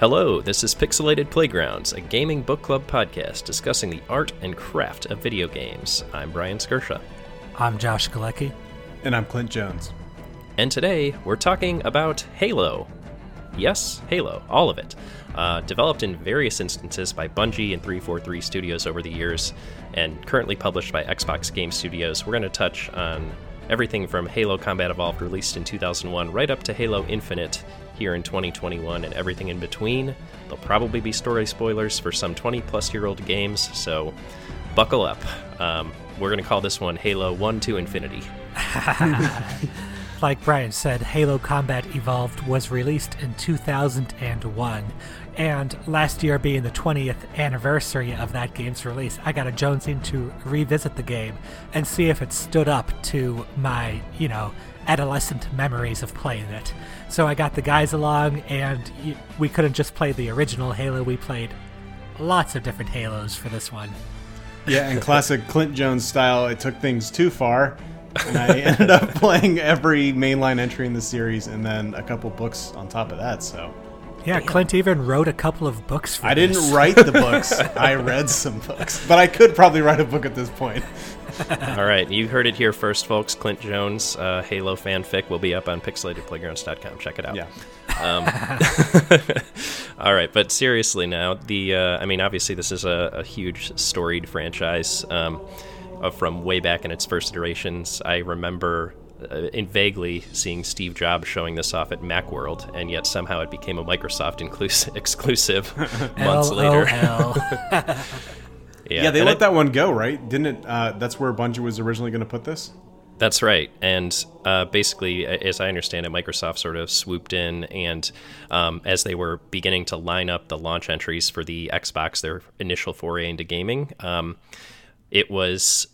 Hello, this is Pixelated Playgrounds, a gaming book club podcast discussing the art and craft of video games. I'm Brian Skirsha. I'm Josh Galecki. And I'm Clint Jones. And today we're talking about Halo. Yes, Halo, all of it. Uh, developed in various instances by Bungie and 343 Studios over the years, and currently published by Xbox Game Studios. We're going to touch on everything from Halo Combat Evolved, released in 2001, right up to Halo Infinite here in 2021, and everything in between. There'll probably be story spoilers for some 20 plus year old games, so buckle up. Um, we're going to call this one Halo 1 to Infinity. like Brian said, Halo Combat Evolved was released in 2001. And last year being the 20th anniversary of that game's release, I got a jonesing to revisit the game and see if it stood up to my, you know, adolescent memories of playing it. So I got the guys along, and we couldn't just play the original Halo, we played lots of different Halos for this one. Yeah, in classic Clint Jones style, it took things too far. and I ended up playing every mainline entry in the series and then a couple books on top of that, so. Yeah, Clint even wrote a couple of books for I this. didn't write the books. I read some books. But I could probably write a book at this point. All right, you heard it here first, folks. Clint Jones, uh, Halo fanfic will be up on pixelatedplaygrounds.com. Check it out. Yeah. Um, all right, but seriously now, the uh, I mean, obviously this is a, a huge storied franchise um, from way back in its first iterations. I remember uh, in vaguely seeing Steve Jobs showing this off at MacWorld, and yet somehow it became a Microsoft inclus- exclusive months later. yeah, yeah, they let that one go, right? Didn't it? Uh, that's where Bungie was originally going to put this. That's right. And uh, basically, as I understand it, Microsoft sort of swooped in, and um, as they were beginning to line up the launch entries for the Xbox, their initial foray into gaming, um, it was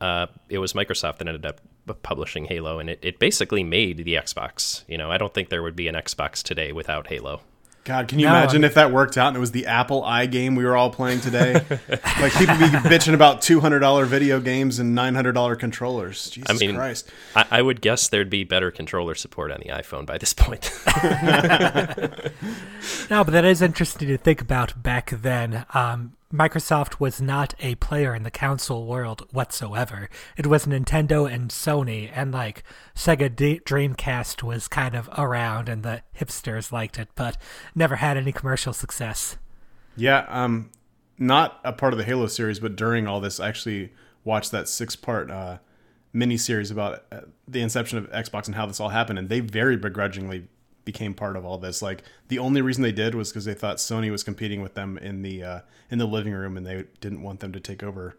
uh, it was Microsoft that ended up publishing Halo, and it, it basically made the Xbox. You know, I don't think there would be an Xbox today without Halo. God, can you no, imagine I mean, if that worked out and it was the Apple i game we were all playing today? like people be bitching about two hundred dollar video games and nine hundred dollar controllers. Jesus I mean, Christ! I, I, would guess there'd be better controller support on the iPhone by this point. no, but that is interesting to think about. Back then, um, Microsoft was not a player in the console world whatsoever. It was Nintendo and Sony, and like Sega D- Dreamcast was kind of around, and the hipsters liked it, but never had any commercial success. Yeah, um, not a part of the Halo series, but during all this, I actually watched that six-part uh, mini series about uh, the inception of Xbox and how this all happened, and they very begrudgingly became part of all this. Like the only reason they did was because they thought Sony was competing with them in the uh, in the living room, and they didn't want them to take over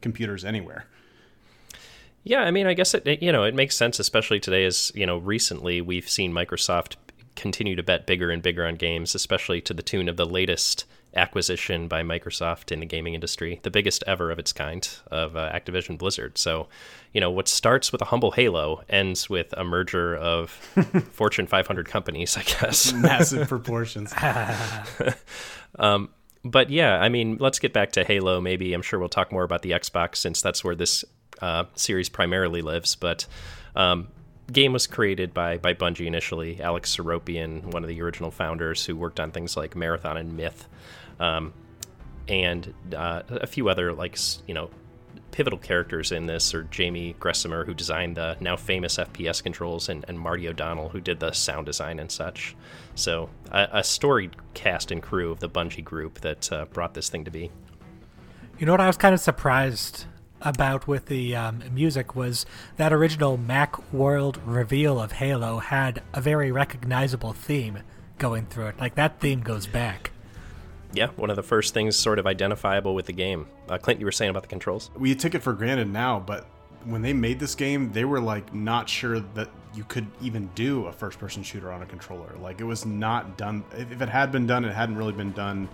computers anywhere. Yeah, I mean, I guess it you know it makes sense, especially today, as you know, recently we've seen Microsoft continue to bet bigger and bigger on games, especially to the tune of the latest acquisition by Microsoft in the gaming industry, the biggest ever of its kind of uh, Activision Blizzard. So, you know, what starts with a humble Halo ends with a merger of Fortune 500 companies, I guess. Massive proportions. um, but yeah, I mean, let's get back to Halo. Maybe I'm sure we'll talk more about the Xbox since that's where this uh, series primarily lives. But um, game was created by by Bungie initially. Alex Seropian, one of the original founders, who worked on things like Marathon and Myth, um, and uh, a few other like you know pivotal characters in this are Jaime Griesemer, who designed the now famous FPS controls, and, and Marty O'Donnell, who did the sound design and such. So, a, a storied cast and crew of the Bungie group that uh, brought this thing to be. You know what? I was kind of surprised about with the um, music was that original Mac World reveal of Halo had a very recognizable theme going through it. Like that theme goes back. Yeah, one of the first things sort of identifiable with the game. Uh, Clint, you were saying about the controls. We took it for granted now, but when they made this game, they were like not sure that you could even do a first-person shooter on a controller. Like it was not done. If it had been done, it hadn't really been done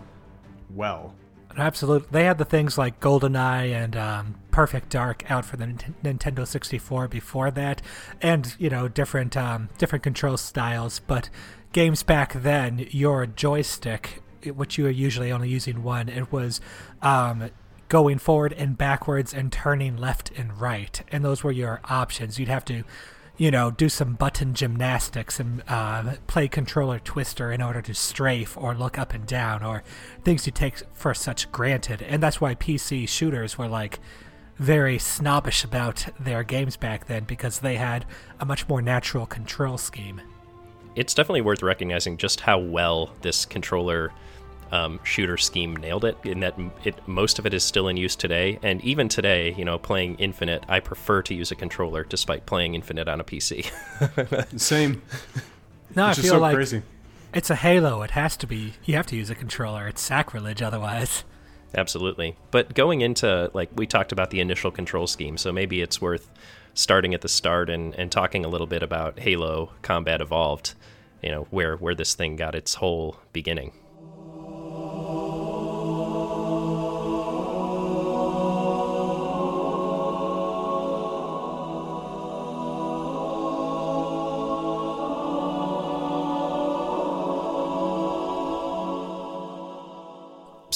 well. Absolutely, they had the things like GoldenEye and um, Perfect Dark out for the Nintendo 64 before that, and you know different um, different control styles. But games back then, your joystick, which you were usually only using one, it was um, going forward and backwards and turning left and right, and those were your options. You'd have to you know, do some button gymnastics and uh, play controller twister in order to strafe or look up and down or things you take for such granted. And that's why PC shooters were like very snobbish about their games back then because they had a much more natural control scheme. It's definitely worth recognizing just how well this controller um, shooter scheme nailed it. In that it most of it is still in use today, and even today, you know, playing Infinite, I prefer to use a controller despite playing Infinite on a PC. Same. No, Which I feel so like crazy. it's a Halo. It has to be. You have to use a controller. It's sacrilege otherwise. Absolutely. But going into like we talked about the initial control scheme, so maybe it's worth starting at the start and, and talking a little bit about Halo Combat Evolved, you know, where where this thing got its whole beginning.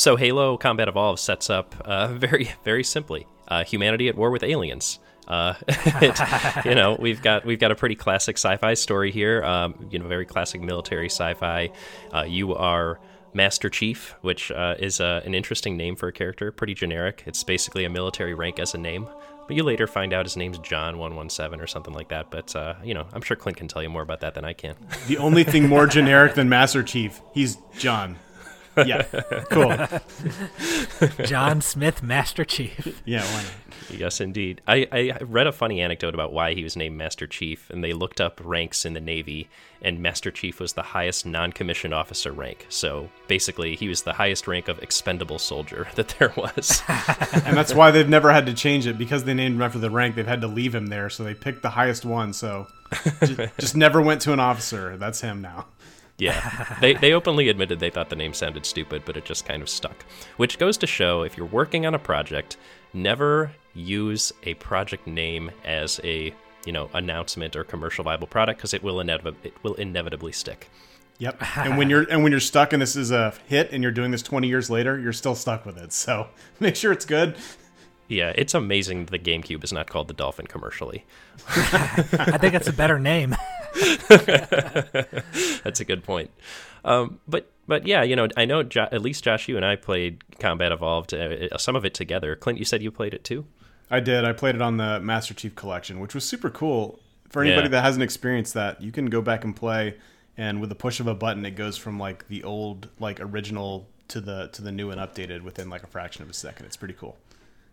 So Halo Combat Evolved sets up uh, very, very simply uh, humanity at war with aliens. Uh, it, you know, we've got we've got a pretty classic sci-fi story here. Um, you know, very classic military sci-fi. Uh, you are Master Chief, which uh, is uh, an interesting name for a character. Pretty generic. It's basically a military rank as a name. But you later find out his name's John One One Seven or something like that. But uh, you know, I'm sure Clint can tell you more about that than I can. The only thing more generic than Master Chief, he's John. Yeah, cool. John Smith, Master Chief. Yeah, why not? Yes, indeed. I, I read a funny anecdote about why he was named Master Chief, and they looked up ranks in the Navy, and Master Chief was the highest non commissioned officer rank. So basically, he was the highest rank of expendable soldier that there was. And that's why they've never had to change it because they named him after the rank. They've had to leave him there, so they picked the highest one. So just, just never went to an officer. That's him now. Yeah. They, they openly admitted they thought the name sounded stupid, but it just kind of stuck. Which goes to show if you're working on a project, never use a project name as a you know announcement or commercial viable product because it will inevitably it will inevitably stick. Yep. And when you're and when you're stuck and this is a hit and you're doing this 20 years later, you're still stuck with it. So make sure it's good. Yeah, it's amazing the GameCube is not called the Dolphin commercially. I think that's a better name. That's a good point. Um, but but yeah, you know, I know jo- at least Josh, you and I played Combat Evolved, uh, some of it together. Clint, you said you played it too. I did. I played it on the Master Chief Collection, which was super cool. For anybody Yeah. that hasn't experienced that, you can go back and play, and with the push of a button, it goes from like the old, like original to the to the new and updated within like a fraction of a second. It's pretty cool.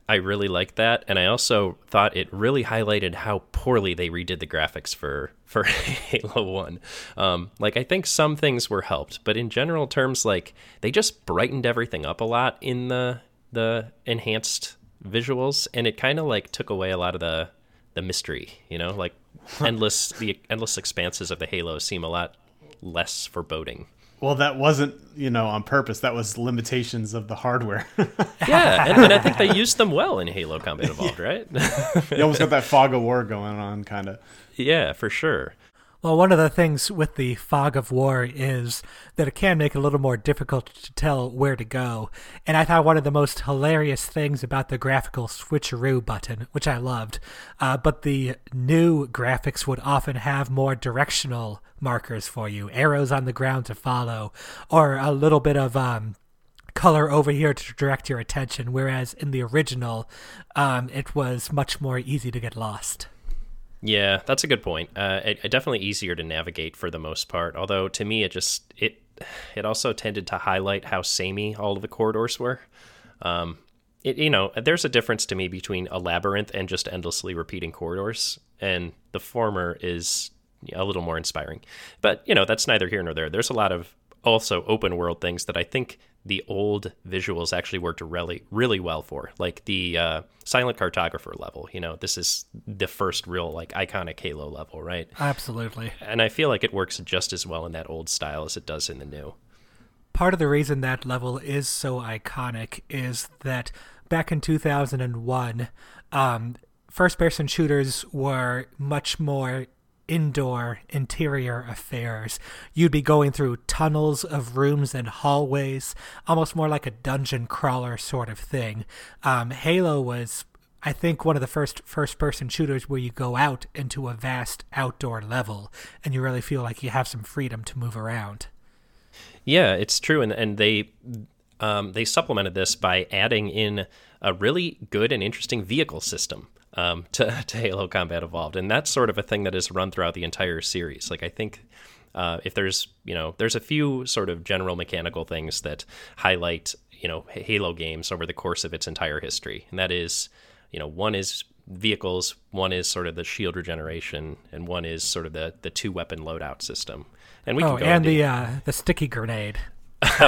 I really liked that, and I also thought it really highlighted how poorly they redid the graphics for for Halo One. Um, like I think some things were helped, but in general terms, like they just brightened everything up a lot in the the enhanced visuals, and it kind of like took away a lot of the the mystery. You know, like endless the endless expanses of the Halo seem a lot less foreboding. Well, that wasn't you know on purpose. That was limitations of the hardware. Yeah, and, and I think they used them well in Halo Combat Evolved, right? you almost got that fog of war going on, kind of. yeah, for sure. Well, one of the things with the fog of war is that it can make it a little more difficult to tell where to go. And I thought one of the most hilarious things about the graphical switcheroo button, which I loved, uh, but the new graphics would often have more directional markers for you, arrows on the ground to follow, or a little bit of um, color over here to direct your attention. Whereas in the original, um, it was much more easy to get lost. Yeah, that's a good point. Uh, it, it definitely easier to navigate for the most part. Although to me, it just it it also tended to highlight how samey all of the corridors were. Um, it you know there's a difference to me between a labyrinth and just endlessly repeating corridors, and the former is a little more inspiring. But you know that's neither here nor there. There's a lot of also open world things that I think the old visuals actually worked really really well for like the uh, silent cartographer level you know this is the first real like iconic halo level right Absolutely. and i feel like it works just as well in that old style as it does in the new part of the reason that level is so iconic is that back in 2001, um, first person shooters were much more indoor interior affairs. You'd be going through tunnels of rooms and hallways, almost more like a dungeon crawler sort of thing. Um, Halo was I think one of the first first person shooters where you go out into a vast outdoor level and you really feel like you have some freedom to move around. Yeah, it's true, and and they um, they supplemented this by adding in a really good and interesting vehicle system um, to, to Halo Combat Evolved, and that's sort of a thing that is run throughout the entire series. Like I think uh, if there's you know there's a few sort of general mechanical things that highlight you know Halo games over the course of its entire history, and that is you know one is vehicles, one is sort of the shield regeneration, and one is sort of the the two weapon loadout system. And we oh, can go and into, the uh, the sticky grenade.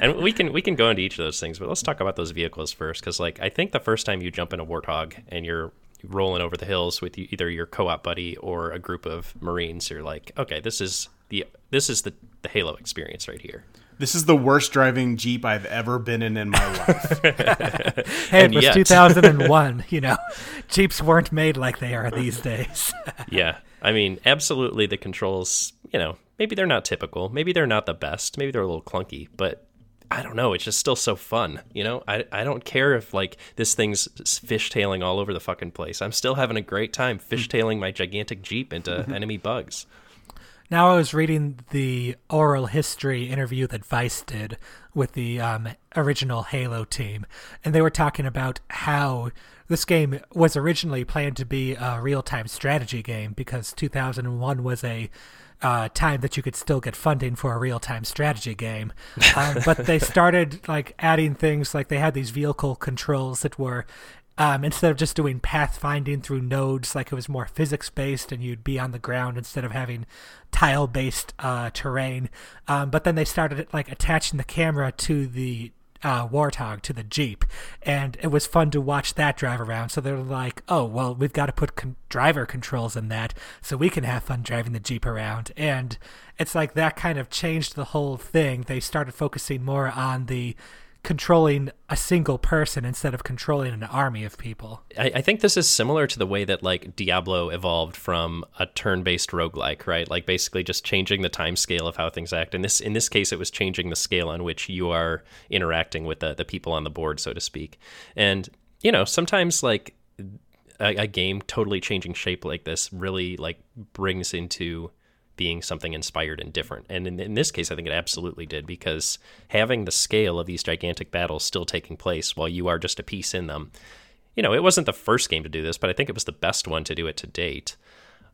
and we can we can go into each of those things, but let's talk about those vehicles first, because like I think the first time you jump in a warthog and you're rolling over the hills with either your co-op buddy or a group of marines, you're like, okay, this is the this is the the Halo experience right here. This is the worst driving Jeep I've ever been in in my life. hey, it was yet. 2001. You know, Jeeps weren't made like they are these days. yeah, I mean, absolutely, the controls. You know, maybe they're not typical. Maybe they're not the best. Maybe they're a little clunky, but I don't know. It's just still so fun. You know, I, I don't care if like this thing's fishtailing all over the fucking place. I'm still having a great time fishtailing my gigantic Jeep into enemy bugs. Now I was reading the oral history interview that Vice did with the um, original Halo team, and they were talking about how this game was originally planned to be a real-time strategy game because 2001 was a uh, time that you could still get funding for a real time strategy game. Um, but they started like adding things like they had these vehicle controls that were um, instead of just doing pathfinding through nodes, like it was more physics based and you'd be on the ground instead of having tile based uh, terrain. Um, but then they started like attaching the camera to the uh, Warthog to the Jeep, and it was fun to watch that drive around. So they're like, "Oh, well, we've got to put con- driver controls in that, so we can have fun driving the Jeep around." And it's like that kind of changed the whole thing. They started focusing more on the controlling a single person instead of controlling an army of people. I, I, think this is similar to the way that like Diablo evolved from a turn-based roguelike, right? Like basically just changing the time scale of how things act. In this in this case, it was changing the scale on which you are interacting with the, the people on the board, so to speak. And you know, sometimes like a, a game totally changing shape like this really like brings into being something inspired and different. And in, in, this case, I think it absolutely did because having the scale of these gigantic battles still taking place while you are just a piece in them. You know, it wasn't the first game to do this, but I think it was the best one to do it to date.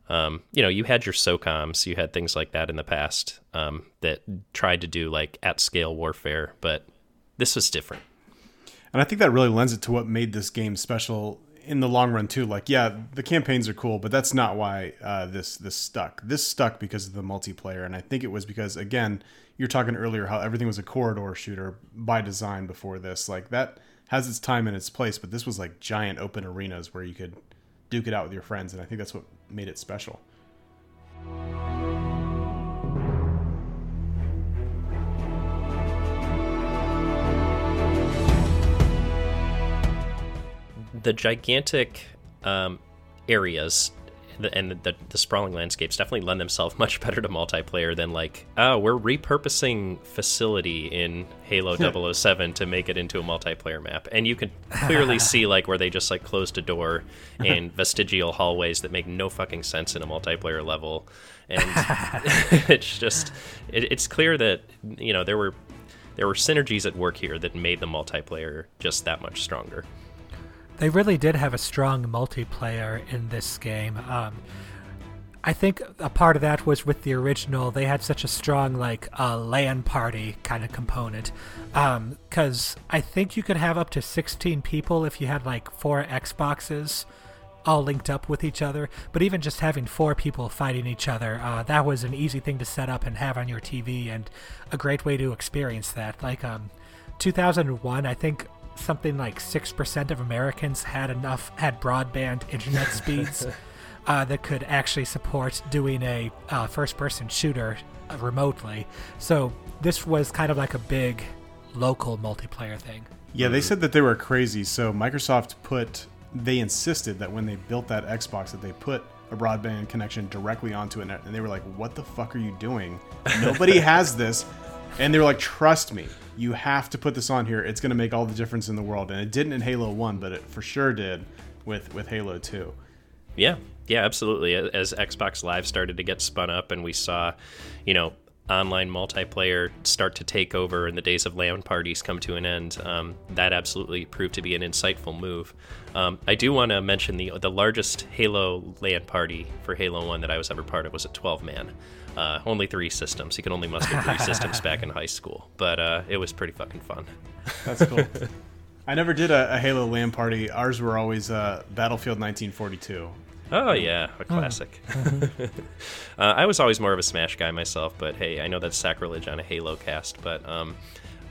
Um, you know, you had your SOCOMs, you had things like that in the past um, that tried to do like at scale warfare, but this was different. And I think that really lends it to what made this game special in the long run too. Like, yeah, the campaigns are cool, but that's not why uh, this this stuck. This stuck because of the multiplayer, and I think it was because again, you're talking earlier how everything was a corridor shooter by design before this. Like that has its time and its place, but this was like giant open arenas where you could duke it out with your friends, and I think that's what made it special. The gigantic um, areas and the, the, sprawling landscapes definitely lend themselves much better to multiplayer than like oh we're repurposing facility in halo 007 to make it into a multiplayer map. And you can clearly see like where they just like closed a door and vestigial hallways that make no fucking sense in a multiplayer level. And it's just it, it's clear that you know there were there were synergies at work here that made the multiplayer just that much stronger they really did have a strong multiplayer in this game. Um, I think a part of that was with the original. They had such a strong like uh, LAN party kind of component, because um, I think you could have up to 16 people if you had like four Xboxes all linked up with each other. But even just having four people fighting each other, uh, that was an easy thing to set up and have on your TV, and a great way to experience that. Like um, 2001, I think something like 6% of Americans had enough had broadband internet speeds uh, that could actually support doing a uh, first person shooter uh, remotely. So this was kind of like a big local multiplayer thing. Yeah, they said that they were crazy. So Microsoft put they insisted that when they built that Xbox that they put a broadband connection directly onto it and they were like, "What the fuck are you doing? Nobody has this." And they were like, "Trust me." You have to put this on here. It's going to make all the difference in the world. And it didn't in Halo 1, but it for sure did with, with Halo 2. Yeah, yeah, absolutely. As Xbox Live started to get spun up and we saw, you know, online multiplayer start to take over and the days of LAN parties come to an end, um, that absolutely proved to be an insightful move. Um, I do want to mention the the largest Halo LAN party for Halo One that I was ever part of was a 12 man. Uh, only three systems. You could only muster three systems back in high school, but uh, it was pretty fucking fun. That's cool. I never did a, a, Halo LAN party. Ours were always uh, Battlefield 1942. Oh yeah, a classic. uh, I was always more of a Smash guy myself, but hey, I know that's sacrilege on a Halo cast, but um,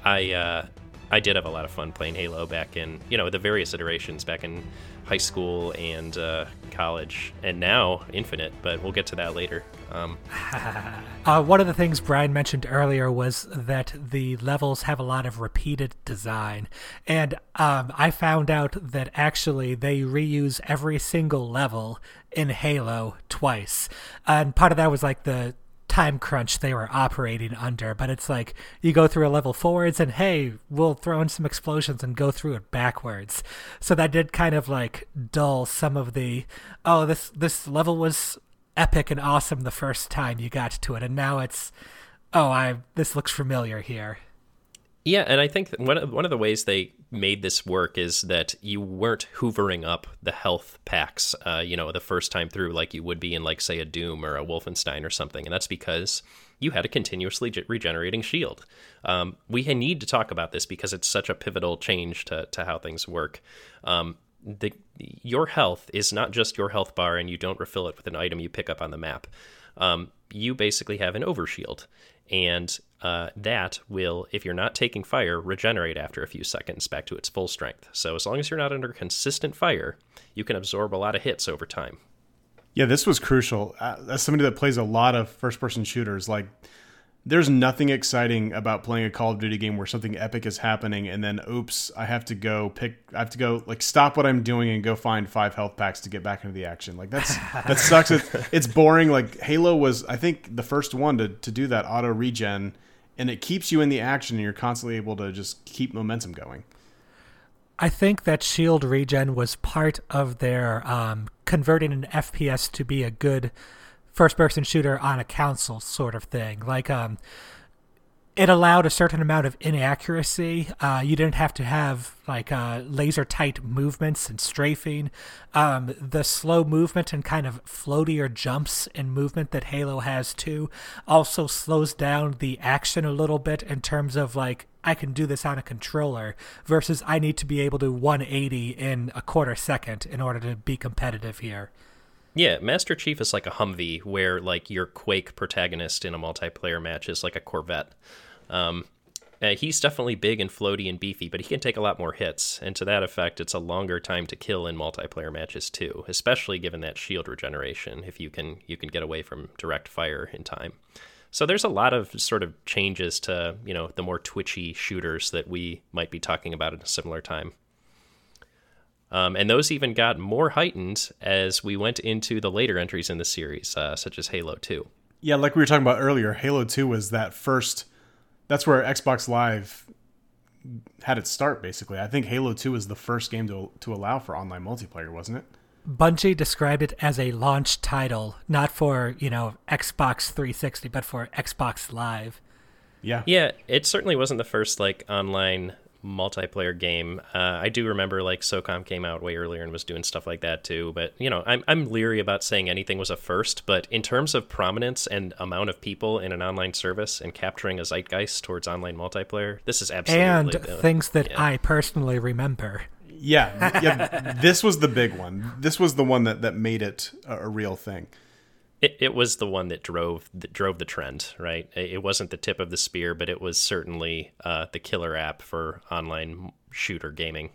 I uh, I did have a lot of fun playing Halo back in you know the various iterations back in high school and uh, college, and now Infinite. But we'll get to that later. Um, uh, one of the things Brian mentioned earlier was that the levels have a lot of repeated design, and um, I found out that actually they reuse every single level in Halo twice, and part of that was like the time crunch they were operating under. But it's like you go through a level forwards and hey, we'll throw in some explosions and go through it backwards. So that did kind of like dull some of the oh this this level was epic and awesome the first time you got to it, and now it's oh I this looks familiar here. Yeah, and I think one of, one of the ways they made this work is that you weren't hoovering up the health packs, uh, you know, the first time through like you would be in like say a Doom or a Wolfenstein or something, and that's because you had a continuously regenerating shield. Um, we need to talk about this because it's such a pivotal change to to how things work. Um, the your health is not just your health bar, and you don't refill it with an item you pick up on the map. Um, you basically have an overshield, and uh, that will, if you're not taking fire, regenerate after a few seconds back to its full strength. So as long as you're not under consistent fire, you can absorb a lot of hits over time. Yeah, this was crucial. Uh, as somebody that plays a lot of first-person shooters, like there's nothing exciting about playing a Call of Duty game where something epic is happening and then oops, I have to go pick I have to go like stop what I'm doing and go find five health packs to get back into the action. Like that's that sucks. It's, it's boring. Like Halo was I think the first one to to do that auto regen and it keeps you in the action and you're constantly able to just keep momentum going. I think that shield regen was part of their um, converting an FPS to be a good first person shooter on a console sort of thing. Like um it allowed a certain amount of inaccuracy. Uh, you didn't have to have like uh, laser tight movements and strafing. Um, the slow movement and kind of floatier jumps in movement that Halo has too also slows down the action a little bit in terms of like I can do this on a controller versus I need to be able to 180 in a quarter second in order to be competitive here. Yeah, Master Chief is like a Humvee, where like your Quake protagonist in a multiplayer match is like a Corvette. Um, uh, he's definitely big and floaty and beefy, but he can take a lot more hits, and to that effect, it's a longer time to kill in multiplayer matches too, especially given that shield regeneration. If you can, you can get away from direct fire in time. So there's a lot of sort of changes to you know the more twitchy shooters that we might be talking about at a similar time. Um, and those even got more heightened as we went into the later entries in the series, uh, such as Halo 2. Yeah, like we were talking about earlier, Halo 2 was that first. That's where Xbox Live had its start, basically. I think Halo 2 was the first game to, to allow for online multiplayer, wasn't it? Bungie described it as a launch title, not for, you know, Xbox 360, but for Xbox Live. Yeah. Yeah, it certainly wasn't the first like online multiplayer game. Uh, I do remember like SOCOM came out way earlier and was doing stuff like that too. But you know, I'm I'm leery about saying anything was a first. But in terms of prominence and amount of people in an online service and capturing a zeitgeist towards online multiplayer, this is absolutely and the, things that yeah. I personally remember. Yeah, yeah. this was the big one. This was the one that that made it a, a real thing it, it was the one that drove that drove the trend, right? It wasn't the tip of the spear, but it was certainly uh, the killer app for online shooter gaming.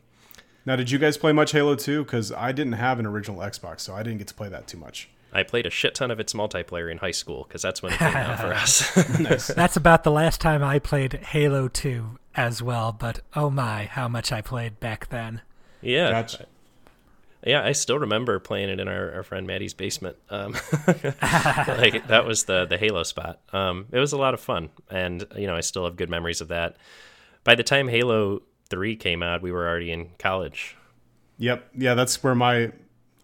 Now, did you guys play much Halo 2? Because I didn't have an original Xbox, so I didn't get to play that too much. I played a shit ton of its multiplayer in high school because that's when it came out for us. nice. That's about the last time I played Halo 2 as well, but oh my, how much I played back then. Yeah. Gotcha. Yeah, I still remember playing it in our, our friend Maddie's basement. Um, like that was the the Halo spot. Um, it was a lot of fun, and you know I still have good memories of that. by the time Halo Three came out, we were already in college. Yep. Yeah, that's where my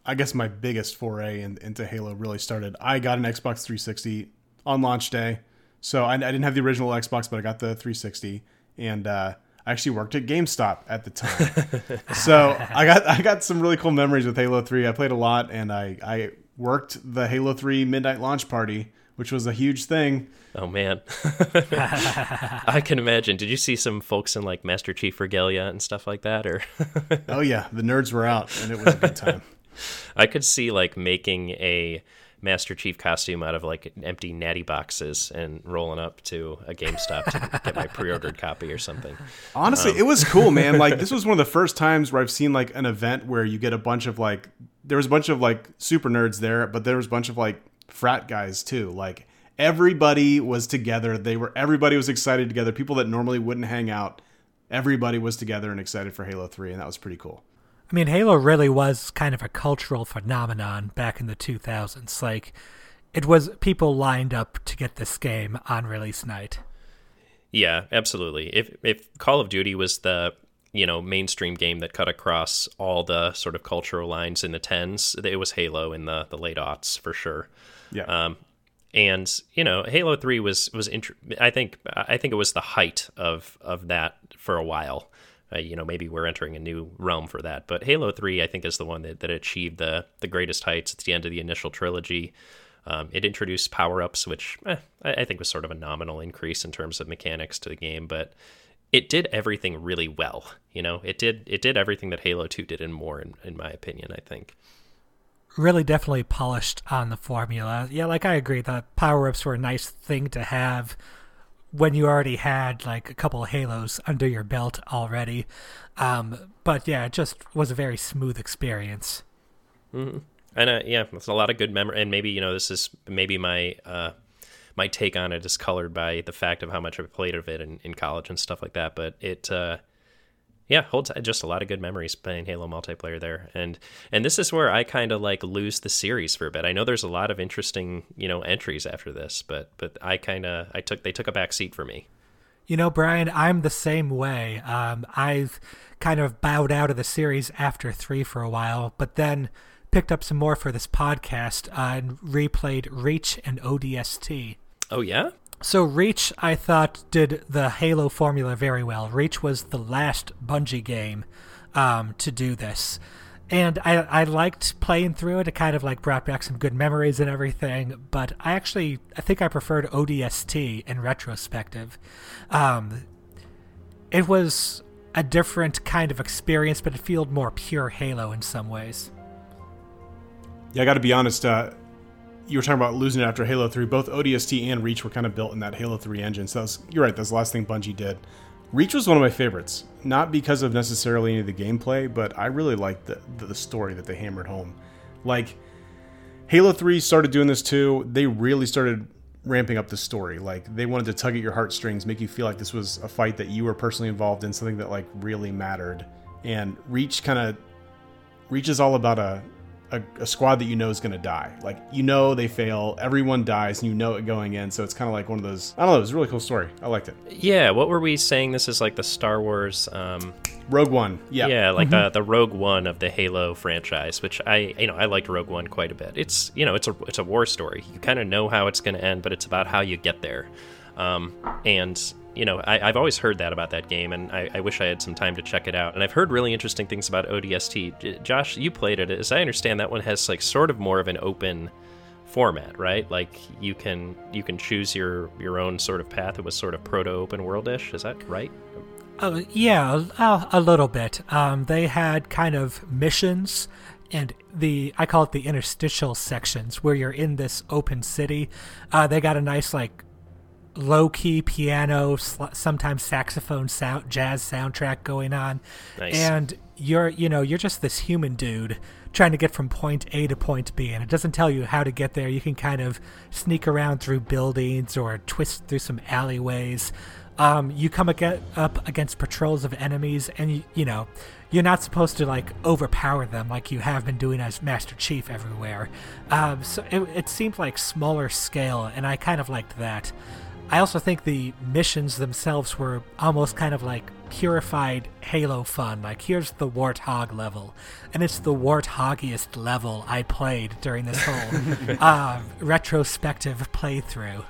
I guess my biggest foray in, into Halo really started. I got an Xbox 360 on launch day. So I, I didn't have the original Xbox, but I got the 360 and uh, I actually worked at GameStop at the time. so I got I got some really cool memories with Halo 3. I played a lot and I I worked the Halo 3 midnight launch party, which was a huge thing. Oh man, I can imagine. Did you see some folks in like Master Chief regalia and stuff like that, or? oh yeah, the nerds were out, and it was a good time. I could see like making a Master Chief costume out of like empty natty boxes and rolling up to a GameStop to get my pre-ordered copy or something. Honestly, um. it was cool, man. Like this was one of the first times where I've seen like an event where you get a bunch of like there was a bunch of like super nerds there, but there was a bunch of like frat guys too. Like everybody was together. They were everybody was excited together. People that normally wouldn't hang out, everybody was together and excited for Halo 3 and that was pretty cool. I mean, Halo really was kind of a cultural phenomenon back in the 2000s. Like, it was people lined up to get this game on release night. Yeah, absolutely. If if Call of Duty was the you know mainstream game that cut across all the sort of cultural lines in the tens, it was Halo in the the late aughts for sure. Yeah. Um, and you know, Halo Three was was int- I think I think it was the height of of that for a while. Uh, you know, maybe we're entering a new realm for that. But Halo 3, I think, is the one that, that achieved the, the greatest heights. It's the end of the initial trilogy. Um, it introduced power ups, which eh, I think was sort of a nominal increase in terms of mechanics to the game, but it did everything really well. You know, it did it did everything that Halo 2 did and more, in, in my opinion, I think. Really, definitely polished on the formula. Yeah, like I agree, the power ups were a nice thing to have when you already had like a couple of halos under your belt already. Um, but yeah, it just was a very smooth experience. Mm-hmm. And uh, yeah, it's a lot of good memory. And maybe you know this is maybe my uh, my take on it is colored by the fact of how much I played of it in, in college and stuff like that. But it uh, yeah, holds just a lot of good memories playing Halo multiplayer there, and and this is where I kind of like lose the series for a bit. I know there's a lot of interesting you know entries after this, but but I kind of I took they took a back seat for me. You know, Brian, I'm the same way. Um, I've kind of bowed out of the series after three for a while, but then picked up some more for this podcast uh, and replayed Reach and ODST. Oh yeah, so Reach, I thought, did the Halo formula very well. Reach was the last Bungie game um, to do this. And I, I liked playing through it. It kind of like brought back some good memories and everything. But I actually, I think I preferred ODST in retrospective. Um, it was a different kind of experience, but it felt more pure Halo in some ways. Yeah, I got to be honest. Uh, you were talking about losing it after Halo 3. Both ODST and Reach were kind of built in that Halo 3 engine. So was, you're right, that's the last thing Bungie did. Reach was one of my favorites, not because of necessarily any of the gameplay, but I really liked the, the, the story that they hammered home. Like, Halo 3 started doing this too. They really started ramping up the story. Like, they wanted to tug at your heartstrings, make you feel like this was a fight that you were personally involved in, something that, like, really mattered. And Reach kind of. Reach is all about a, a, a, squad that you know is going to die. Like you know they fail, everyone dies, and you know it going in. So it's kind of like one of those. I don't know. It was a really cool story. I liked it. Yeah. What were we saying? This is like the Star Wars. Um, Rogue One. Yeah. Yeah, like mm-hmm. the the Rogue One of the Halo franchise, which I you know I liked Rogue One quite a bit. It's you know it's a it's a war story. You kind of know how it's going to end, but it's about how you get there. Um, and you know, I, have always heard that about that game, and I, I, wish I had some time to check it out. And I've heard really interesting things about ODST. Josh, you played it. As I understand, that one has like sort of more of an open format, right? Like you can you can choose your your own sort of path. It was sort of proto open worldish. Is that right? Uh, yeah, a, a little bit. Um, they had kind of missions and the I call it the interstitial sections where you're in this open city. Uh, they got a nice like low key piano, sometimes saxophone sound, jazz soundtrack going on, nice. and you're you know you're just this human dude trying to get from point A to point B, and it doesn't tell you how to get there. You can kind of sneak around through buildings or twist through some alleyways. Um, you come up against patrols of enemies, and you, you know you're not supposed to like overpower them like you have been doing as Master Chief everywhere. Um, so it, it seemed like smaller scale, and I kind of liked that. I also think the missions themselves were almost kind of like purified Halo fun. Like, here's the Warthog level, and it's the Warthogiest level I played during this whole uh, retrospective playthrough.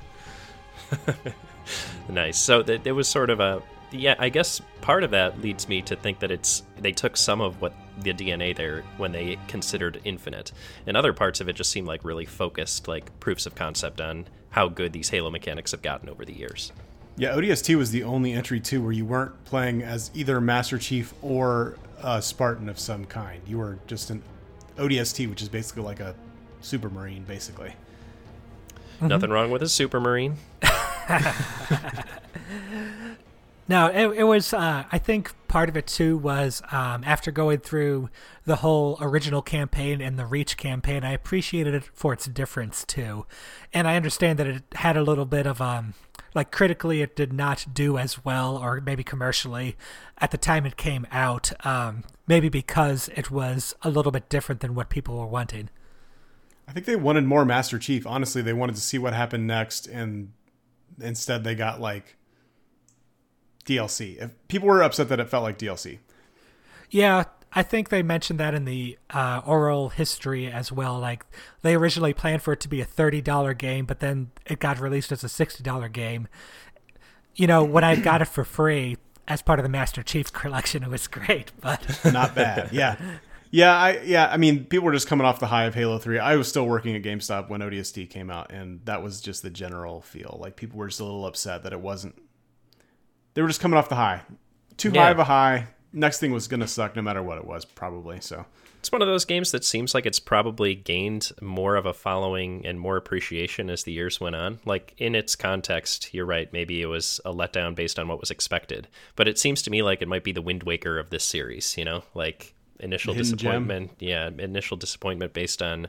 nice. So th- there was sort of a yeah. I guess part of that leads me to think that it's they took some of what the DNA there when they considered Infinite, and other parts of it just seem like really focused, like proofs of concept on how good these Halo mechanics have gotten over the years. Yeah, ODST was the only entry too where you weren't playing as either Master Chief or a Spartan of some kind. You were just an ODST, which is basically like a super marine, basically. Mm-hmm. Nothing wrong with a super marine. no, it, it was. Uh, I think part of it too was um, after going through the whole original campaign and the Reach campaign, I appreciated it for its difference too, and I understand that it had a little bit of um, like critically, it did not do as well, or maybe commercially, at the time it came out. Um, maybe because it was a little bit different than what people were wanting. I think they wanted more Master Chief. Honestly, they wanted to see what happened next, and instead they got like DLC. If people were upset that it felt like DLC. Yeah, I think they mentioned that in the uh, oral history as well. Like they originally planned for it to be a thirty dollar game, but then it got released as a sixty dollar game. You know, when I got it for free as part of the Master Chief collection, it was great, but not bad. Yeah. Yeah, I yeah, I mean, people were just coming off the high of Halo 3. I was still working at GameStop when ODST came out, and that was just the general feel. Like people were just a little upset that it wasn't they were just coming off the high. Too yeah. high of a high. Next thing was gonna suck no matter what it was, probably. So it's one of those games that seems like it's probably gained more of a following and more appreciation as the years went on. Like in its context, you're right, maybe it was a letdown based on what was expected. But it seems to me like it might be the Wind Waker of this series, you know? Like initial disappointment. Gem. Yeah, initial disappointment based on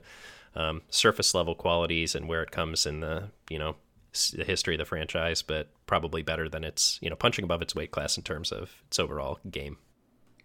um, surface level qualities and where it comes in the you know history of the franchise, but probably better than its you know punching above its weight class in terms of its overall game.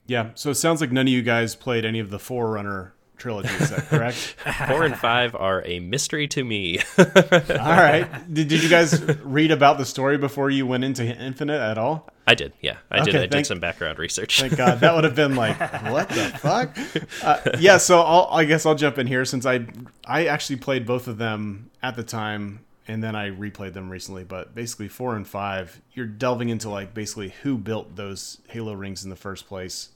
Yeah, so it sounds like none of you guys played any of the Forerunner trilogy. Is that correct? Four and five are a mystery to me. all right. Did, did you guys read about the story before you went into Infinite at all? I did. Yeah, I okay, did. I thank, did some background research. Thank God. That would have been like, what the fuck? Uh, yeah. So I'll, I guess I'll jump in here since I I actually played both of them at the time and then I replayed them recently. But basically, four and five, you're delving into like basically who built those Halo rings in the first place.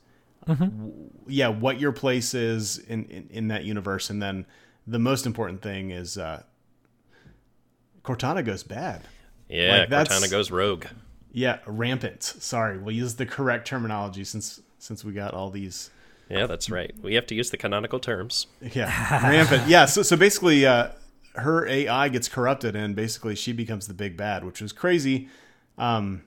Mm-hmm. Yeah, what your place is in, in, in that universe, and then the most important thing is uh, Cortana goes bad. Yeah, like Cortana goes rogue. Yeah, rampant. Sorry, we'll use the correct terminology since since we got all these. Yeah, that's right. We have to use the canonical terms. Yeah, rampant. Yeah, so so basically, uh, her AI gets corrupted and basically she becomes the big bad, which was crazy. Um,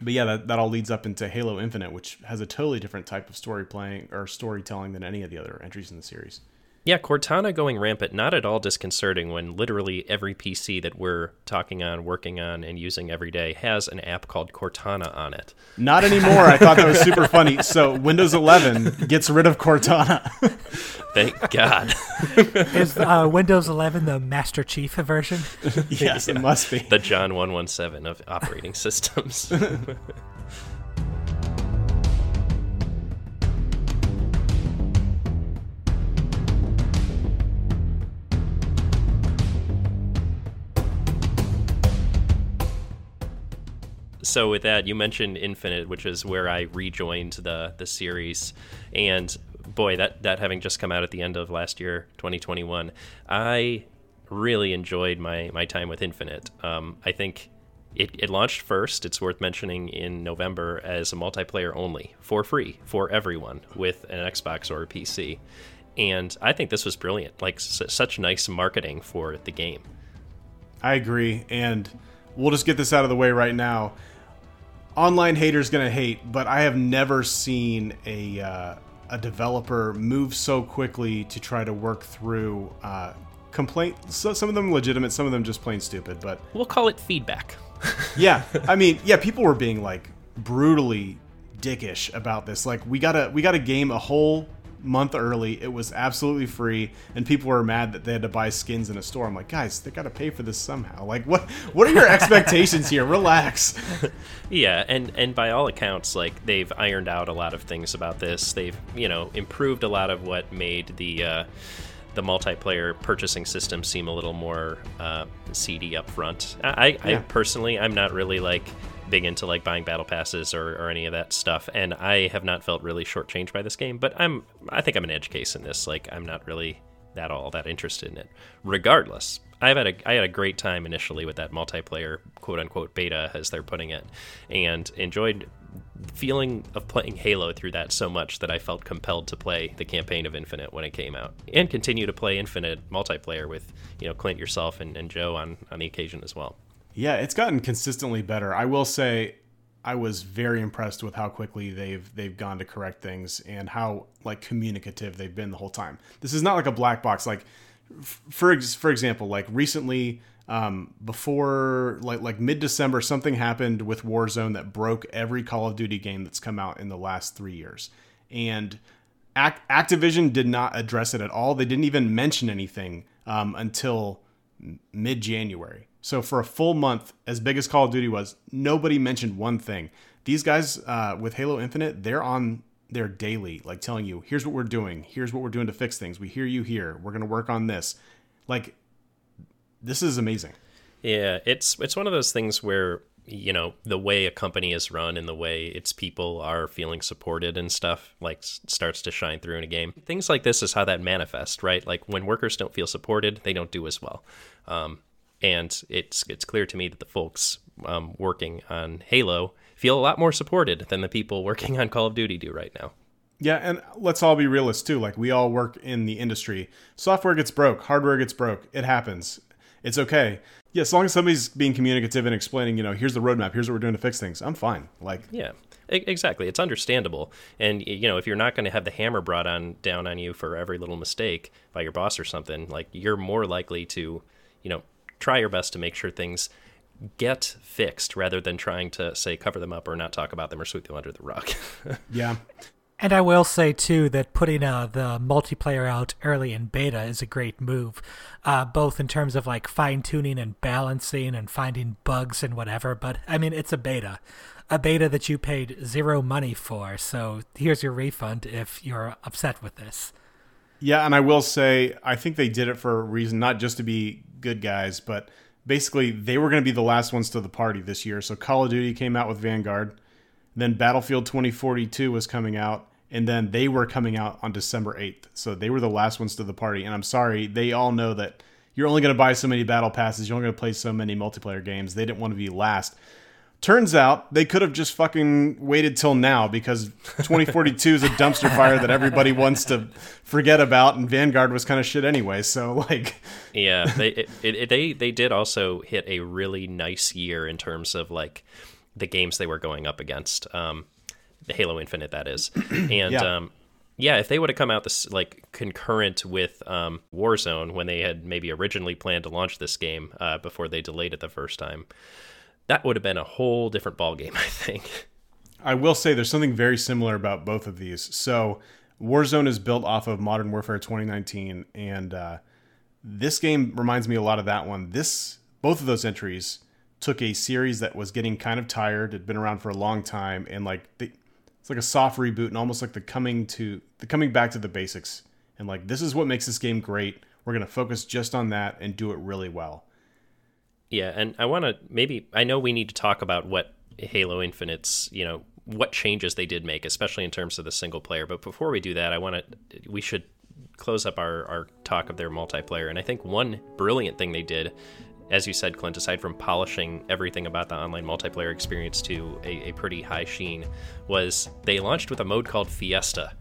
but yeah, that, that all leads up into Halo Infinite, which has a totally different type of story playing or storytelling than any of the other entries in the series. Yeah, Cortana going rampant, not at all disconcerting when literally every PC that we're talking on, working on, and using every day has an app called Cortana on it. Not anymore. I thought that was super funny. So Windows 11 gets rid of Cortana. Thank God. Is uh, Windows 11 the Master Chief version? yes, yeah. it must be. The John 117 of operating systems. so with that, you mentioned Infinite, which is where I rejoined the the series, and boy, that that having just come out at the end of last year, 2021, I really enjoyed my my time with Infinite. Um, I think it, it launched first. It's worth mentioning in November as a multiplayer only for free for everyone with an Xbox or a PC, and I think this was brilliant. Like s- such nice marketing for the game. I agree, and we'll just get this out of the way right now online haters gonna hate, but I have never seen a uh, a developer move so quickly to try to work through uh, complaint. So some of them legitimate, some of them just plain stupid. But we'll call it feedback. yeah, I mean, yeah, people were being like brutally dickish about this. Like we gotta we gotta game a whole month early. It was absolutely free, and people were mad that they had to buy skins in a store. I'm like, guys, they got to pay for this somehow. Like, what what are your expectations here? Relax. Yeah, and and by all accounts, like they've ironed out a lot of things about this. They've you know improved a lot of what made the. Uh, the multiplayer purchasing system seem a little more uh, seedy up front. I, I, Yeah. I personally, I'm not really like big into like buying battle passes or, or any of that stuff, and I have not felt really shortchanged by this game. But I'm, I think I'm an edge case in this. Like I'm not really that all that interested in it. Regardless, I've had a I had a great time initially with that multiplayer quote unquote beta as they're putting it, and enjoyed feeling of playing Halo through that so much that I felt compelled to play the campaign of Infinite when it came out, and continue to play Infinite multiplayer with you know Clint yourself and, and Joe on on the occasion as well. Yeah, it's gotten consistently better. I will say I was very impressed with how quickly they've they've gone to correct things and how like communicative they've been the whole time. This is not like a black box like for for example, like recently um, before like like mid December, something happened with Warzone that broke every Call of Duty game that's come out in the last three years, and Ac- Activision did not address it at all. They didn't even mention anything um, until mid January. So for a full month, as big as Call of Duty was, nobody mentioned one thing. These guys uh, with Halo Infinite, they're on their daily, like telling you, here's what we're doing, here's what we're doing to fix things. We hear you here. We're gonna work on this. Like, this is amazing. Yeah, it's it's one of those things where you know the way a company is run and the way its people are feeling supported and stuff like starts to shine through in a game. Things like this is how that manifests, right? Like when workers don't feel supported, they don't do as well. Um, and it's it's clear to me that the folks um, working on Halo feel a lot more supported than the people working on Call of Duty do right now. Yeah, and let's all be realists too. Like we all work in the industry. Software gets broke, hardware gets broke. It happens. It's okay. Yeah, as long as somebody's being communicative and explaining, you know, here's the roadmap, here's what we're doing to fix things. I'm fine. Like, Yeah, exactly. It's understandable, and you know, if you're not going to have the hammer brought on down on you for every little mistake by your boss or something, like you're more likely to, you know, try your best to make sure things get fixed rather than trying to say cover them up or not talk about them or sweep them under the rug. yeah, And I will say too that putting uh, the multiplayer out early in beta is a great move, uh, both in terms of like fine tuning and balancing and finding bugs and whatever. But I mean, it's a beta, a beta that you paid zero money for. So here's your refund if you're upset with this. Yeah, and I will say I think they did it for a reason, not just to be good guys, but basically they were going to be the last ones to the party this year. So Call of Duty came out with Vanguard, then Battlefield 2042 was coming out, and then they were coming out on December 8th. So they were the last ones to the party, and I'm sorry, they all know that you're only going to buy so many battle passes, you're only going to play so many multiplayer games. They didn't want to be last. Turns out they could have just fucking waited till now because 2042 is a dumpster fire that everybody wants to forget about, and Vanguard was kind of shit anyway. So like, yeah, they it, it, they they did also hit a really nice year in terms of like the games they were going up against. Um, the Halo Infinite, that is, and Yeah. um, yeah, if they would have come out this like concurrent with um, Warzone when they had maybe originally planned to launch this game uh, before they delayed it the first time, that would have been a whole different ballgame, I think. I will say there's something very similar about both of these. So Warzone is built off of Modern Warfare 2019, and uh, this game reminds me a lot of that one. This both of those entries took a series that was getting kind of tired, had been around for a long time, and like they, it's like a soft reboot and almost like the coming to the coming back to the basics. And like this is what makes this game great. We're gonna focus just on that and do it really well. Yeah, and I want to maybe I know we need to talk about what Halo Infinite's, you know, what changes they did make, especially in terms of the single player. But before we do that, I want to we should close up our our talk of their multiplayer. And I think one brilliant thing they did, as you said, Clint, aside from polishing everything about the online multiplayer experience to a, a pretty high sheen, was they launched with a mode called Fiesta.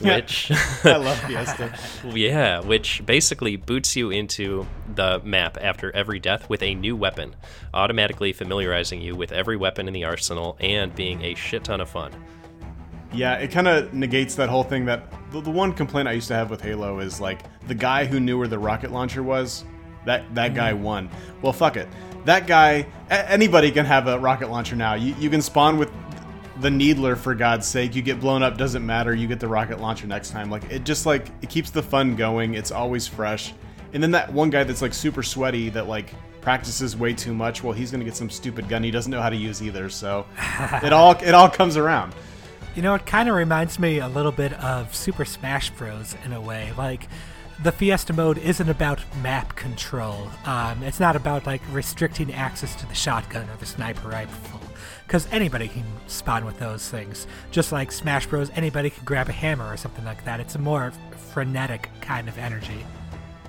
Which I love Fiesta. yeah, which basically boots you into the map after every death with a new weapon, automatically familiarizing you with every weapon in the arsenal and being a shit ton of fun. Yeah, it kind of negates that whole thing that the, the one complaint I used to have with Halo is like the guy who knew where the rocket launcher was, that that guy mm-hmm. won. Well, fuck it. That guy, a- anybody can have a rocket launcher now. You, you can spawn with the needler for God's sake. You get blown up, doesn't matter. You get the rocket launcher next time. Like it just like it keeps the fun going. It's always fresh. And then that one guy that's like super sweaty that like practices way too much. Well, he's gonna get some stupid gun he doesn't know how to use either. So it all it all comes around. You know, it kind of reminds me a little bit of Super Smash Bros. in a way. Like, the Fiesta mode isn't about map control. Um, it's not about like restricting access to the shotgun or the sniper rifle, because anybody can spawn with those things. Just like Smash Bros, anybody can grab a hammer or something like that. It's a more frenetic kind of energy.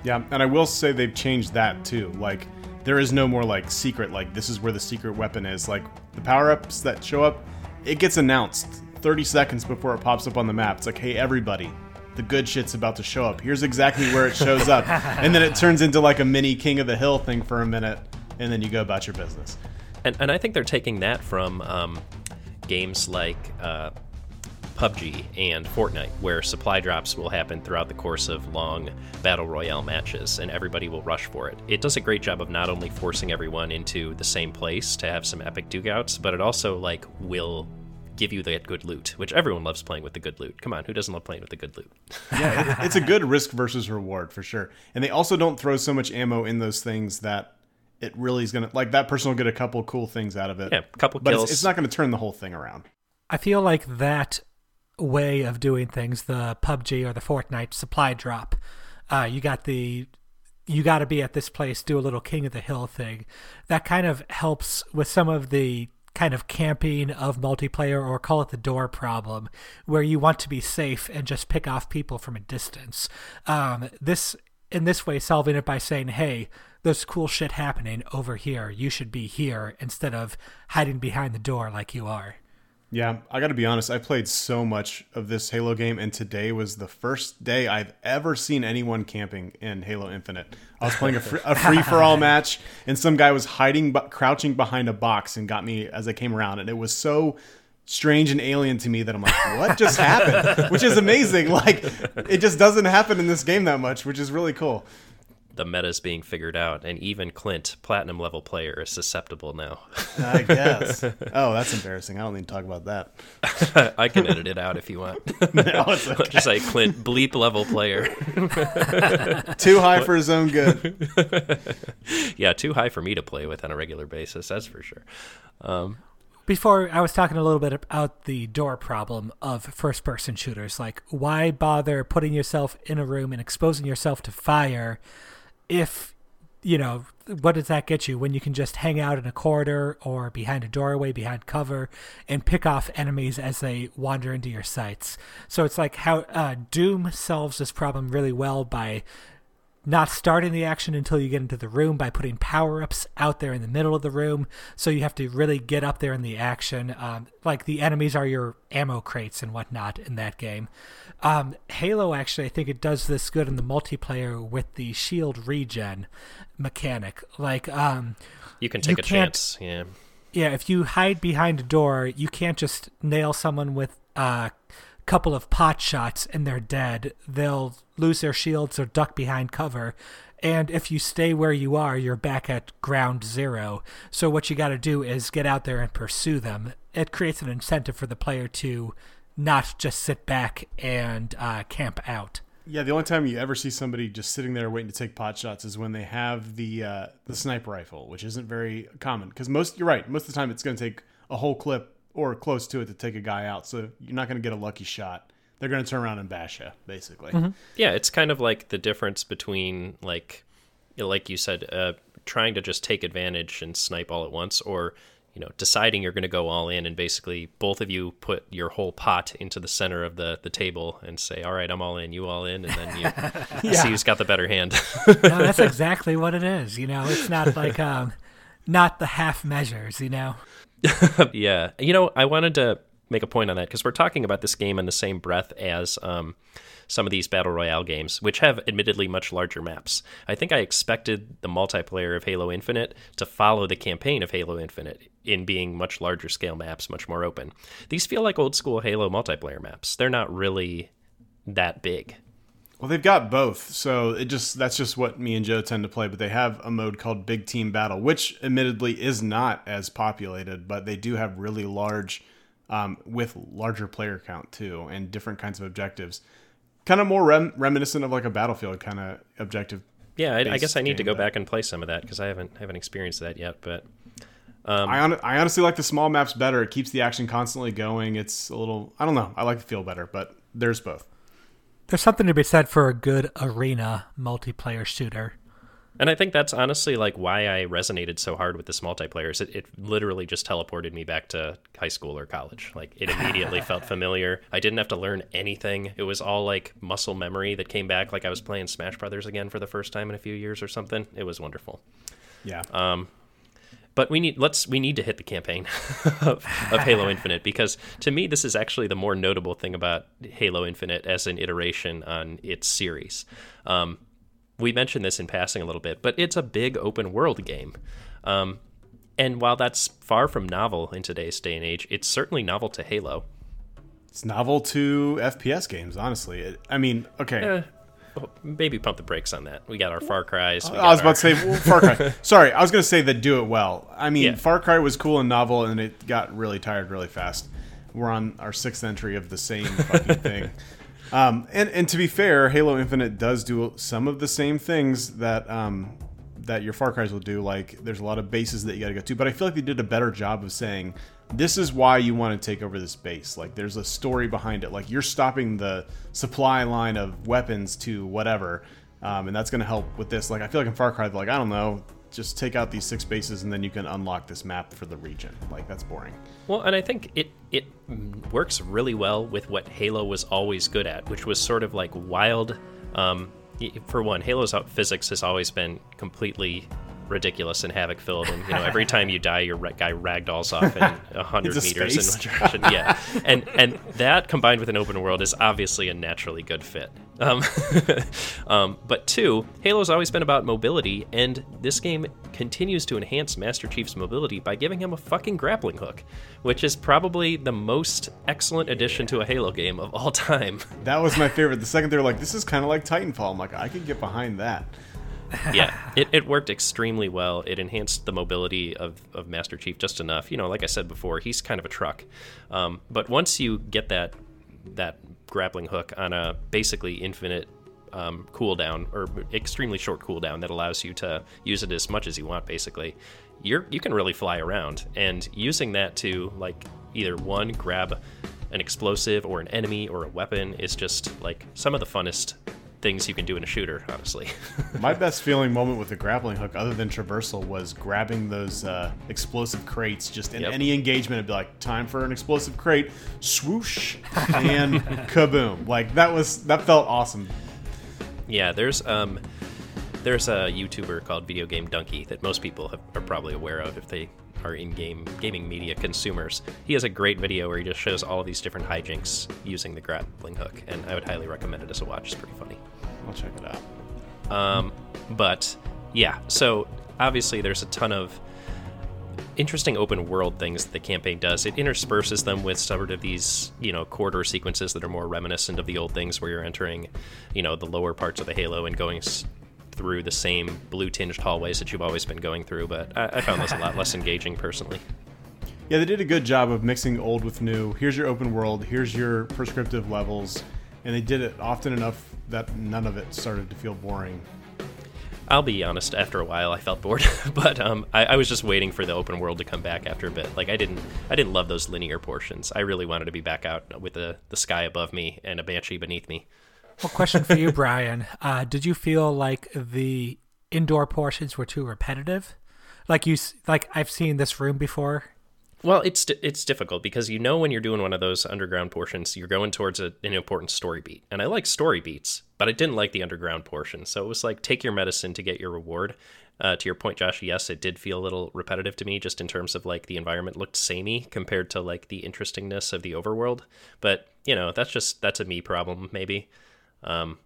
Yeah, and I will say they've changed that too. Like, there is no more like secret. Like, this is where the secret weapon is. Like, the power ups that show up, it gets announced 30 seconds before it pops up on the map. It's like, hey, everybody, the good shit's about to show up. Here's exactly where it shows up. and then it turns into like a mini King of the Hill thing for a minute, and then you go about your business. And, and I think they're taking that from um, games like uh, PUBG and Fortnite, where supply drops will happen throughout the course of long battle royale matches, and everybody will rush for it. It does a great job of not only forcing everyone into the same place to have some epic dugouts, but it also like will give you that good loot, which everyone loves playing with the good loot. Come on, who doesn't love playing with the good loot? yeah, it's a good risk versus reward for sure. And they also don't throw so much ammo in those things that it really is gonna like that person will get a couple cool things out of it. Yeah, a couple but kills. It's, it's not going to turn the whole thing around. I feel like that way of doing things, the PUBG or the Fortnite supply drop, uh, you got the you got to be at this place, do a little King of the Hill thing. That kind of helps with some of the kind of camping of multiplayer or call it the door problem where you want to be safe and just pick off people from a distance um, this in this way solving it by saying hey there's cool shit happening over here you should be here instead of hiding behind the door like you are yeah, I got to be honest. I played so much of this Halo game, and today was the first day I've ever seen anyone camping in Halo Infinite. I was playing a, free, a free for all match, and some guy was hiding, crouching behind a box, and got me as I came around, and it was so strange and alien to me that I'm like, what just happened? Which is amazing. Like, it just doesn't happen in this game that much, which is really cool the meta's being figured out, and even Clint, platinum level player, is susceptible now. I guess. Oh, that's embarrassing. I don't need to talk about that. I can edit it out if you want. no, it's okay. Just say Clint, bleep level player. too high for his own good. yeah, too high for me to play with on a regular basis. That's for sure. Um, before I was talking a little bit about the door problem of first person shooters. Like, why bother putting yourself in a room and exposing yourself to fire if you know what does that get you when you can just hang out in a corridor or behind a doorway behind cover and pick off enemies as they wander into your sights? So it's like how uh, doom solves this problem really well by not starting the action until you get into the room by putting power ups out there in the middle of the room. So you have to really get up there in the action. Um, like the enemies are your ammo crates and whatnot in that game. Um, Halo, actually, I think it does this good in the multiplayer with the shield regen mechanic. Like, um, you can take you a chance. Yeah. Yeah, if you hide behind a door, you can't just nail someone with uh, couple of pot shots and they're dead. They'll lose their shields or duck behind cover. And if you stay where you are, you're back at ground zero. So what you got to do is get out there and pursue them. It creates an incentive for the player to not just sit back and uh, camp out. Yeah, the only time you ever see somebody just sitting there waiting to take pot shots is when they have the uh, the sniper rifle, which isn't very common. Because most, you're right, most of the time it's going to take a whole clip or close to it to take a guy out. So you're not going to get a lucky shot. They're going to turn around and bash you, basically. Mm-hmm. Yeah, it's kind of like the difference between like, like you said, uh, trying to just take advantage and snipe all at once, or you know, deciding you're going to go all in and basically both of you put your whole pot into the center of the the table and say, "All right, I'm all in, you all in," and then you yeah. see who's got the better hand. no, that's exactly what it is. You know, it's not like um, not the half measures. You know. yeah. You know, I wanted to make a point on that because we're talking about this game in the same breath as um, some of these battle royale games, which have admittedly much larger maps. I think I expected the multiplayer of Halo Infinite to follow the campaign of Halo Infinite in being much larger scale maps, much more open. These feel like old school Halo multiplayer maps. They're not really that big. Well, they've got both, so it just that's just what me and Joe tend to play. But they have a mode called Big Team Battle, which admittedly is not as populated, but they do have really large um, with larger player count too, and different kinds of objectives. Kind of more rem- reminiscent of like a Battlefield kind of objective. Yeah, I, I guess I need to go back and play some of that because I haven't haven't experienced that yet. But I, hon- I honestly like the small maps better. It keeps the action constantly going. It's a little I don't know. I like the feel better, but there's both. There's something to be said for a good arena multiplayer shooter. And I think that's honestly like why I resonated so hard with this multiplayer. Is it, it literally just teleported me back to high school or college. Like it immediately felt familiar. I didn't have to learn anything. It was all like muscle memory that came back. Like I was playing Smash Brothers again for the first time in a few years or something. It was wonderful. Yeah. Um, But we need let's we need to hit the campaign of, of Halo Infinite because to me this is actually the more notable thing about Halo Infinite as an iteration on its series. Um, we mentioned this in passing a little bit, but it's a big open world game. Um, and while that's far from novel in today's day and age, it's certainly novel to Halo. It's novel to FPS games, honestly. It, I mean, okay. Eh, maybe pump the brakes on that. We got our Far Cries. I was about to say well, Far Cry. Sorry, I was going to say that do it well. I mean, Yeah. Far Cry was cool and novel, and it got really tired really fast. We're on our sixth entry of the same fucking thing. Um, and and to be fair, Halo Infinite does do some of the same things that um, that your Far Cries will do. Like there's a lot of bases that you got to go to, but I feel like they did a better job of saying this is why you want to take over this base. Like there's a story behind it. Like you're stopping the supply line of weapons to whatever, um, and that's going to help with this. Like I feel like in Far Cry, like I don't know, just take out these six bases and then you can unlock this map for the region. Like that's boring. Well, and I think it it works really well with what Halo was always good at, which was sort of like wild. Um, for one, Halo's physics has always been completely ridiculous and havoc filled, and you know every time you die, your guy ragdolls off in a hundred meters space. in one direction. Yeah, and and that combined with an open world is obviously a naturally good fit. Um, um, but two, Halo's always been about mobility, and this game continues to enhance Master Chief's mobility by giving him a fucking grappling hook, which is probably the most excellent addition to a Halo game of all time. That was my favorite. The second they were like, this is kind of like Titanfall. I'm like, I could get behind that. yeah, it, it worked extremely well. It enhanced the mobility of, of Master Chief just enough. You know, like I said before, he's kind of a truck. Um, but once you get that that grappling hook on a basically infinite um, cooldown or extremely short cooldown that allows you to use it as much as you want, basically, you're you can really fly around. And using that to like either one grab an explosive or an enemy or a weapon is just like some of the funnest things you can do in a shooter, honestly. My best feeling moment with the grappling hook, other than traversal, was grabbing those uh, explosive crates. Just in Yep. any engagement, it'd be like, "Time for an explosive crate!" Swoosh and kaboom! Like that was that felt awesome. Yeah, there's um, there's a YouTuber called Video Game Dunkey that most people have, are probably aware of if they are in-game gaming media consumers. He has a great video where he just shows all of these different hijinks using the grappling hook, and I would highly recommend it as a watch. It's pretty funny. I'll check it out. Um, but yeah, so obviously there's a ton of interesting open world things that the campaign does. It intersperses them with sort of these, you know, corridor sequences that are more reminiscent of the old things where you're entering, you know, the lower parts of the Halo and going through the same blue tinged hallways that you've always been going through. But I, I found this a lot less engaging personally. Yeah, they did a good job of mixing old with new. Here's your open world. Here's your prescriptive levels, and they did it often enough that none of it started to feel boring. I'll be honest. After a while, I felt bored, but um, I, I was just waiting for the open world to come back after a bit. Like I didn't, I didn't love those linear portions. I really wanted to be back out with the the sky above me and a banshee beneath me. Well, question for you, Brian. Uh, did you feel like the indoor portions were too repetitive? Like you, like I've seen this room before. Well, it's it's difficult because you know when you're doing one of those underground portions, you're going towards a, an important story beat, and I like story beats, but I didn't like the underground portion. So it was like take your medicine to get your reward. Uh, to your point, Josh, yes, it did feel a little repetitive to me, just in terms of like the environment looked samey compared to like the interestingness of the overworld. But you know, that's just that's a me problem, maybe. Um,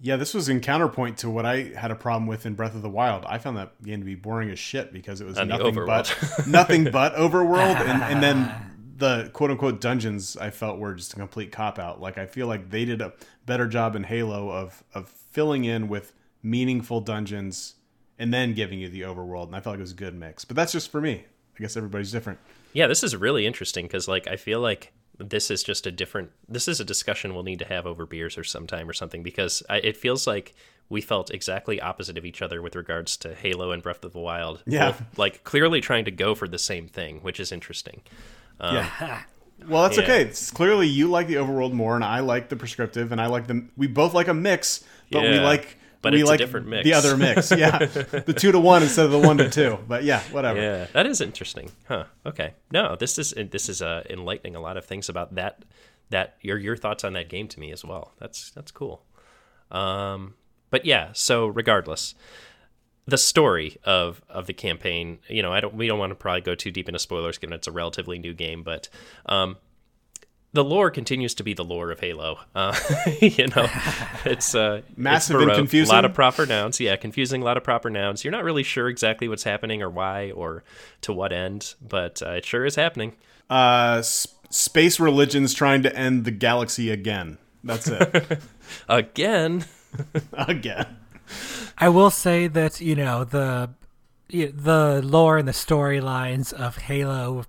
Yeah, this was in counterpoint to what I had a problem with in Breath of the Wild. I found that game to be boring as shit because it was nothing but nothing but overworld, and, and then the quote unquote dungeons I felt were just a complete cop out. Like I feel like they did a better job in Halo of of filling in with meaningful dungeons and then giving you the overworld, and I felt like it was a good mix. But that's just for me. I guess everybody's different. Yeah, this is really interesting because, like, I feel like this is just a different. This is a discussion we'll need to have over beers or sometime or something because I, it feels like we felt exactly opposite of each other with regards to Halo and Breath of the Wild. Yeah. Both, like clearly trying to go for the same thing, which is interesting. Um, yeah. Well, that's yeah. okay. It's clearly you like the overworld more, and I like the prescriptive, and I like the. We both like a mix, but we like. But we it's a like different mix. the other mix, yeah, the two to one instead of the one to two. But yeah, whatever. Yeah, that is interesting, huh? Okay, no, this is this is uh, enlightening a lot of things about that. That your your thoughts on that game to me as well. That's that's cool. Um, but yeah, so regardless, the story of of the campaign, you know, I don't we don't want to probably go too deep into spoilers given it's a relatively new game, but um, the lore continues to be the lore of Halo. Uh, you know, it's uh, Massive it's and confusing. A lot of proper nouns, yeah, confusing. A lot of proper nouns. You're not really sure exactly what's happening or why or to what end, but uh, it sure is happening. Uh, s- space religions trying to end the galaxy again. That's it. Again, again. I will say that you know the the lore and the storylines of Halo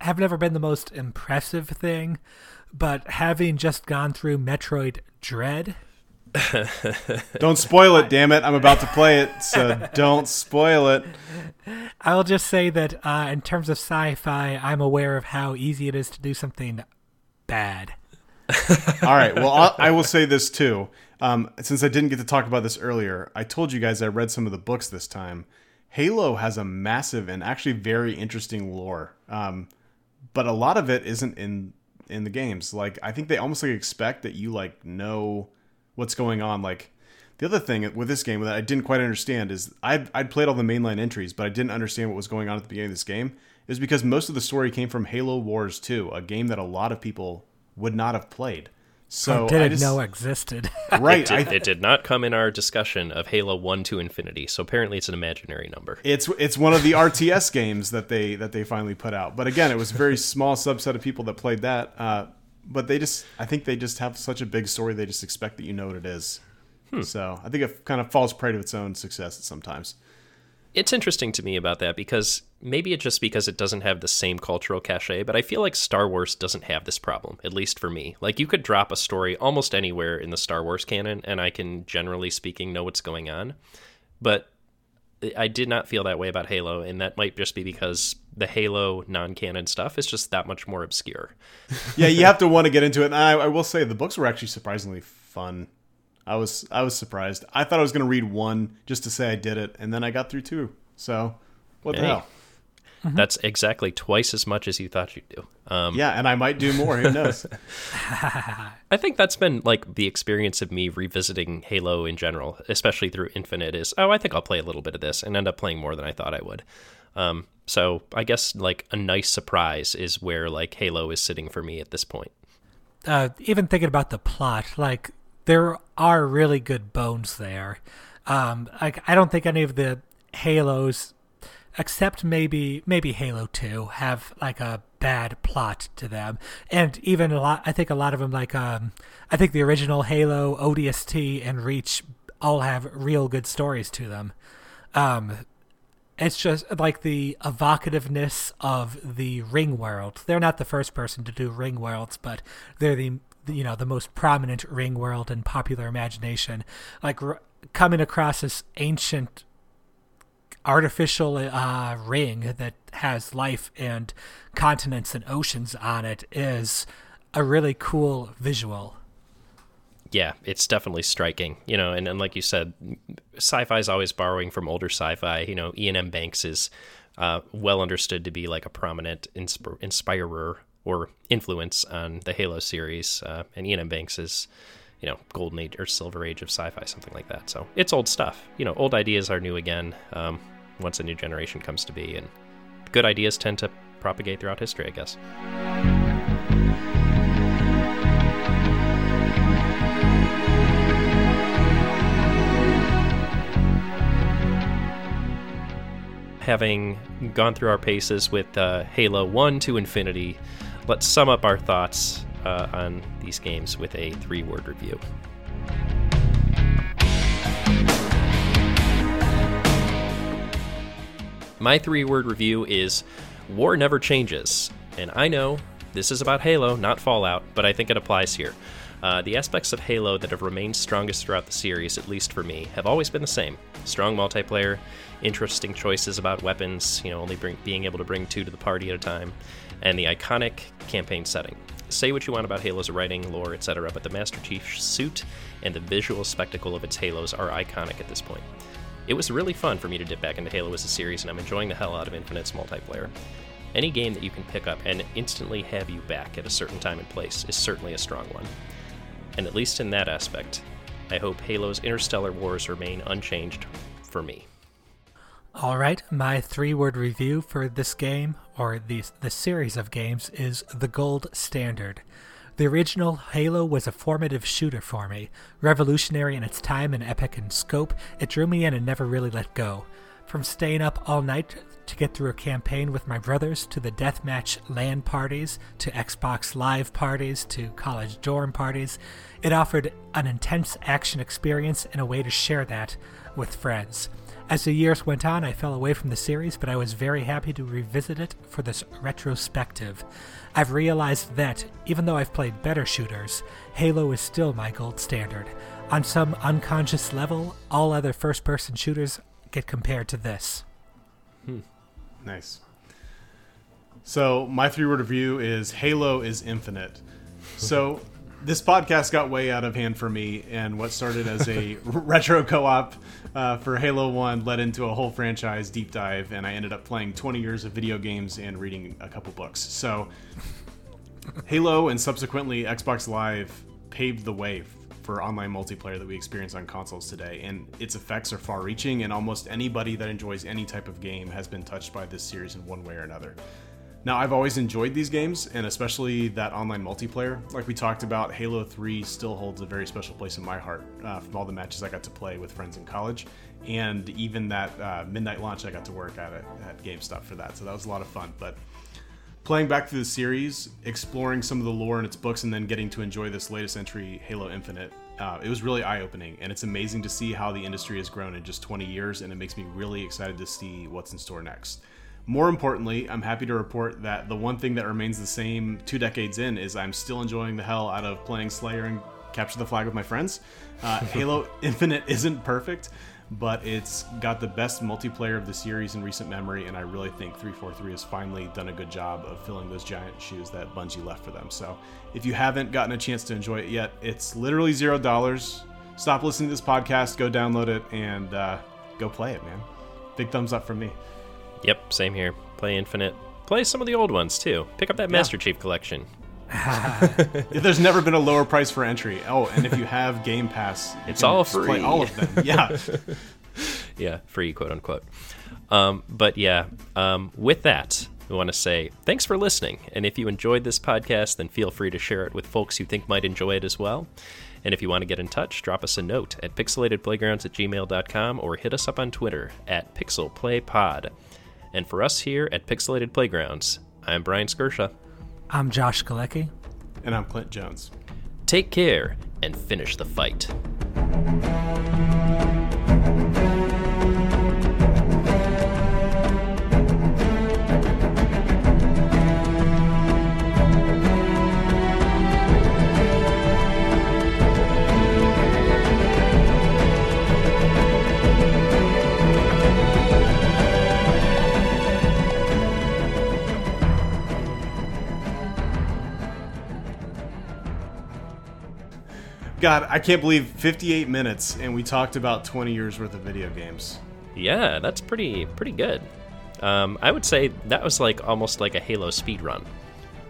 have never been the most impressive thing, but having just gone through Metroid Dread, Don't spoil it, damn it! I'm about to play it, so don't spoil it. I'll just say that uh, in terms of sci-fi, I'm aware of how easy it is to do something bad. All right. Well, I'll, I will say this too. Um, since I didn't get to talk about this earlier, I told you guys I read some of the books this time. Halo has a massive and actually very interesting lore, um, but a lot of it isn't in in the games. Like I think they almost like expect that you like know what's going on. Like the other thing with this game that I didn't quite understand is I'd, I'd played all the mainline entries, but I didn't understand what was going on at the beginning of this game. Is because most of the story came from Halo Wars 2, a game that a lot of people would not have played. So I Didn't just- know existed. right? it, I, it did not come in our discussion of Halo One to Infinity, so apparently it's an imaginary number. it's it's one of the RTS games that they that they finally put out. But again, it was a very small subset of people that played that. Uh, but they just, I think they just have such a big story. They just expect that you know what it is. So I think it kind of falls prey to its own success sometimes. it's interesting to me about that because maybe it's just because it doesn't have the same cultural cachet, but I feel like Star Wars doesn't have this problem, at least for me. Like you could drop a story almost anywhere in the Star Wars canon and I can generally speaking know what's going on. But I did not feel that way about Halo, and that might just be because the Halo non-canon stuff is just that much more obscure. yeah, you have to want to get into it. And I, I will say the books were actually surprisingly fun. I was I was surprised. I thought I was going to read one just to say I did it, and then I got through two. So what the Hey. Hell? That's exactly twice as much as you thought you'd do. Um, Yeah, and I might do more. Who knows? I think that's been like the experience of me revisiting Halo in general, especially through Infinite. Is oh, I think I'll play a little bit of this and end up playing more than I thought I would. Um, so I guess like a nice surprise is where like Halo is sitting for me at this point. uh, even thinking about the plot, like there are really good bones there. Um, like I don't think any of the Halos, except maybe maybe Halo Two, have like a bad plot to them, and even a lot. I think a lot of them, like um, I think the original Halo, ODST, and Reach, all have real good stories to them. Um, it's just like the evocativeness of the ring world. They're not the first person to do ring worlds, but they're the you know the most prominent ring world in popular imagination. Like coming across this ancient artificial uh, ring that has life and continents and oceans on it is a really cool visual. Yeah, it's definitely striking, you know, and, and like you said, sci-fi is always borrowing from older sci-fi. You know, Iain M. Banks is uh, well understood to be like a prominent insp- inspirer or influence on the Halo series, uh, and Iain M. Banks is, you know, golden age or silver age of sci-fi, something like that. So it's old stuff. You know, old ideas are new again um, once a new generation comes to be, and good ideas tend to propagate throughout history, I guess. having gone through our paces with uh, Halo 1 to Infinity, let's sum up our thoughts uh, on these games with a three word review. My three word review is War never changes, and I know this is about Halo, not Fallout, but I think it applies here. Uh, the aspects of Halo that have remained strongest throughout the series, at least for me, have always been the same: strong multiplayer, interesting choices about weapons, you know, only bring, being able to bring two to the party at a time, and the iconic campaign setting. Say what you want about Halo's writing, lore, etc., but the Master Chief's suit and the visual spectacle of its Halos are iconic at this point. It was really fun for me to dip back into Halo as a series, and I'm enjoying the hell out of Infinite's multiplayer. Any game that you can pick up and instantly have you back at a certain time and place is certainly a strong one. And at least in that aspect, I hope Halo's interstellar wars remain unchanged for me. All right, my three-word review for this game, or the the series of games, is the gold standard. The original Halo was a formative shooter for me, revolutionary in its time and epic in scope. It drew me in and never really let go. From staying up all night to get through a campaign with my brothers, to the deathmatch LAN parties, to Xbox Live parties, to college dorm parties, it offered an intense action experience and a way to share that with friends. As the years went on, I fell away from the series, but I was very happy to revisit it for this retrospective. I've realized that, even though I've played better shooters, Halo is still my gold standard. On some unconscious level, all other first person shooters get compared to this. Hmm. Nice. So my three word review is Halo is infinite. So this podcast got way out of hand for me, and what started as a retro co-op uh, for Halo One led into a whole franchise deep dive, and I ended up playing 20 years of video games and reading a couple books. So Halo and subsequently Xbox Live paved the way for online multiplayer that we experience on consoles today, and its effects are far reaching, and almost anybody that enjoys any type of game has been touched by this series in one way or another. Now, I've always enjoyed these games, and especially that online multiplayer. Like we talked about, Halo 3 still holds a very special place in my heart uh, from all the matches I got to play with friends in college, and even that uh, midnight launch I got to work at at GameStop for that. So that was a lot of fun. But playing back through the series, exploring some of the lore in its books, and then getting to enjoy this latest entry, Halo Infinite, uh, it was really eye opening. And it's amazing to see how the industry has grown in just 20 years, and it makes me really excited to see what's in store next. More importantly, I'm happy to report that the one thing that remains the same two decades in is I'm still enjoying the hell out of playing Slayer and Capture the Flag with my friends. Uh, Halo Infinite isn't perfect, but it's got the best multiplayer of the series in recent memory, and I really think 343 has finally done a good job of filling those giant shoes that Bungie left for them. So if you haven't gotten a chance to enjoy it yet, it's literally zero dollars. Stop listening to this podcast, go download it, and uh, go play it, man. Big thumbs up from me. Yep, same here. Play Infinite. Play some of the old ones too. Pick up that Master Chief collection. There's never been a lower price for entry. Oh, and if you have Game Pass, It's can all play free. all of them. Yeah. yeah, free, quote unquote. Um, but yeah, um, with that, we want to say thanks for listening. And if you enjoyed this podcast, then feel free to share it with folks you think might enjoy it as well. And if you want to get in touch, drop us a note at pixelatedplaygrounds at gmail.com or hit us up on Twitter at pixelplaypod. And for us here at Pixelated Playgrounds, I'm Brian Skirsha. I'm Josh Galecki. and I'm Clint Jones. Take care and finish the fight. God, I can't believe 58 minutes and we talked about 20 years worth of video games. Yeah, that's pretty pretty good. Um, I would say that was like almost like a Halo speed run.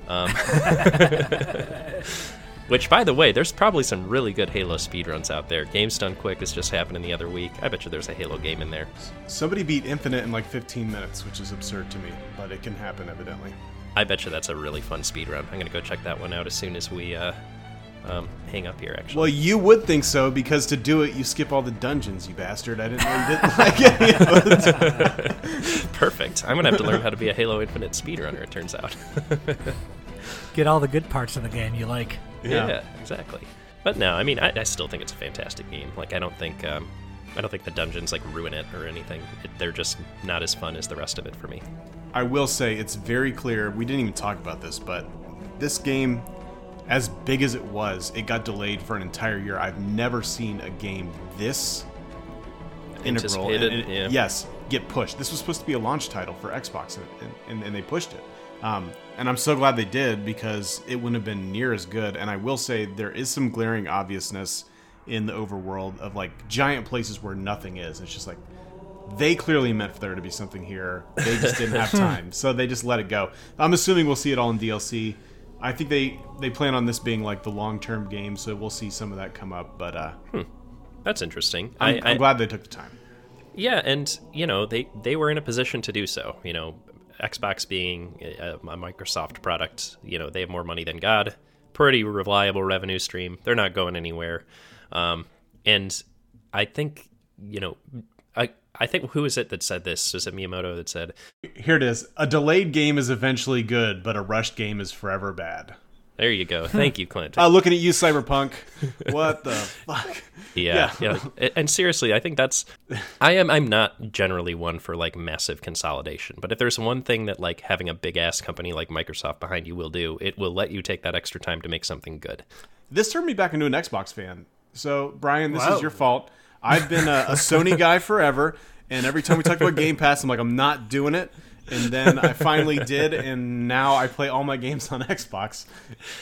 Um, which, by the way, there's probably some really good Halo speed runs out there. Games Done Quick is just happening the other week. I bet you there's a Halo game in there. Somebody beat Infinite in like 15 minutes, which is absurd to me, but it can happen evidently. I bet you that's a really fun speed run. I'm gonna go check that one out as soon as we uh, um, hang up here. Actually, Well, you would think so because to do it, you skip all the dungeons, you bastard. I didn't know you didn't like any of it. perfect. I'm gonna have to learn how to be a Halo Infinite speedrunner. It turns out. Get all the good parts of the game you like. Yeah, exactly. But no, I mean, I, I still think it's a fantastic game. Like, I don't think, um, I don't think the dungeons like ruin it or anything. It, they're just not as fun as the rest of it for me. I will say it's very clear. We didn't even talk about this, but this game, as big as it was, it got delayed for an entire year. I've never seen a game this integral. and- and- yeah. Yes, get pushed. This was supposed to be a launch title for Xbox, and, and, and they pushed it. Um, and I'm so glad they did because it wouldn't have been near as good. And I will say there is some glaring obviousness in the overworld of like giant places where nothing is. It's just like they clearly meant for there to be something here. They just didn't have time, so they just let it go. I'm assuming we'll see it all in DLC. I think they they plan on this being like the long term game, so we'll see some of that come up. But uh, That's interesting. I'm, I, I'm glad they took the time. Yeah, and you know they they were in a position to do so. You know, Xbox being a, a Microsoft product, you know they have more money than God. Pretty reliable revenue stream. They're not going anywhere. Um, and I think you know, I I think who is it that said this? Was it Miyamoto that said, Here it is. A delayed game is eventually good, but a rushed game is forever bad. "There you go, thank you, Clint." Uh, looking at you, Cyberpunk. What the fuck? Yeah, yeah. A- And seriously, I think that's I am I'm not generally one for like massive consolidation, but if there's one thing that like having a big ass company like Microsoft behind you will do, it will let you take that extra time to make something good. This turned me back into an Xbox fan. So, Brian, this Wow. is your fault. I've been a, a Sony guy forever, and every time we talk about Game Pass, I'm like, I'm not doing it. And then I finally did, and now I play all my games on Xbox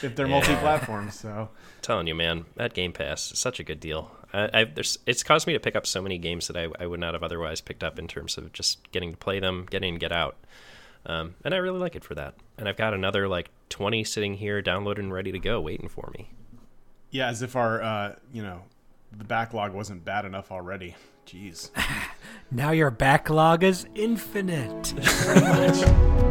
if they're multi-platform. So, I'm telling you, man, that Game Pass is such a good deal. I, it's caused me to pick up so many games that I, I would not have otherwise picked up in terms of just getting to play them, getting to get out. Um, and I really like it for that. And I've got another like 20 sitting here, downloaded and ready to go, waiting for me. yeah, as if our, uh, you know, the backlog wasn't bad enough already. Jeez. Now your backlog is infinite.